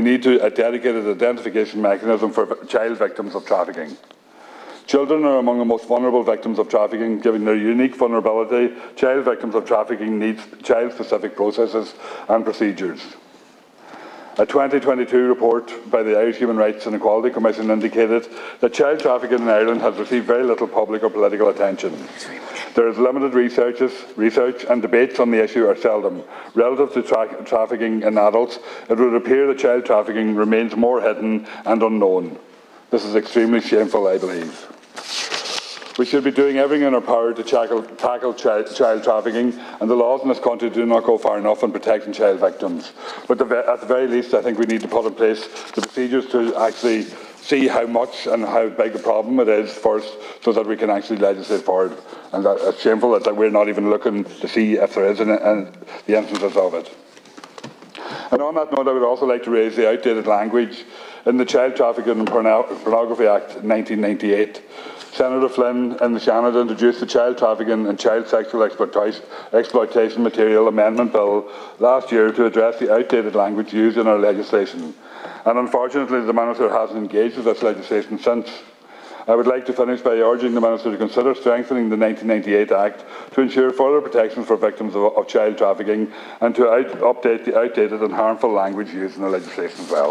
we need to, a dedicated identification mechanism for child victims of trafficking. Children are among the most vulnerable victims of trafficking. Given their unique vulnerability, child victims of trafficking need child-specific processes and procedures. A 2022 report by the Irish Human Rights and Equality Commission indicated that child trafficking in Ireland has received very little public or political attention. There is limited researches, research and debates on the issue are seldom. Relative to tra trafficking in adults, it would appear that child trafficking remains more hidden and unknown. This is extremely shameful, I believe. We should be doing everything in our power to tackle, tackle child, trafficking, and the laws in this country do not go far enough in protecting child victims. But the, at the very least, I think we need to put in place the procedures to actually see how much and how big a problem it is first, so that we can actually legislate forward. And that, it's shameful that, that, we're not even looking to see if there is an, an, the instances of it. And on that note, I would also like to raise the outdated language in the Child Trafficking and Pornography Act 1998. Senator Flynn and the Seanad introduced the Child Trafficking and Child Sexual Exploitation Material Amendment Bill last year to address the outdated language used in our legislation. And unfortunately, the Minister hasn't engaged with this legislation since. I would like to finish by urging the Minister to consider strengthening the 1998 Act to ensure further protections for victims of, of child trafficking and to out, update the outdated and harmful language used in the legislation as well.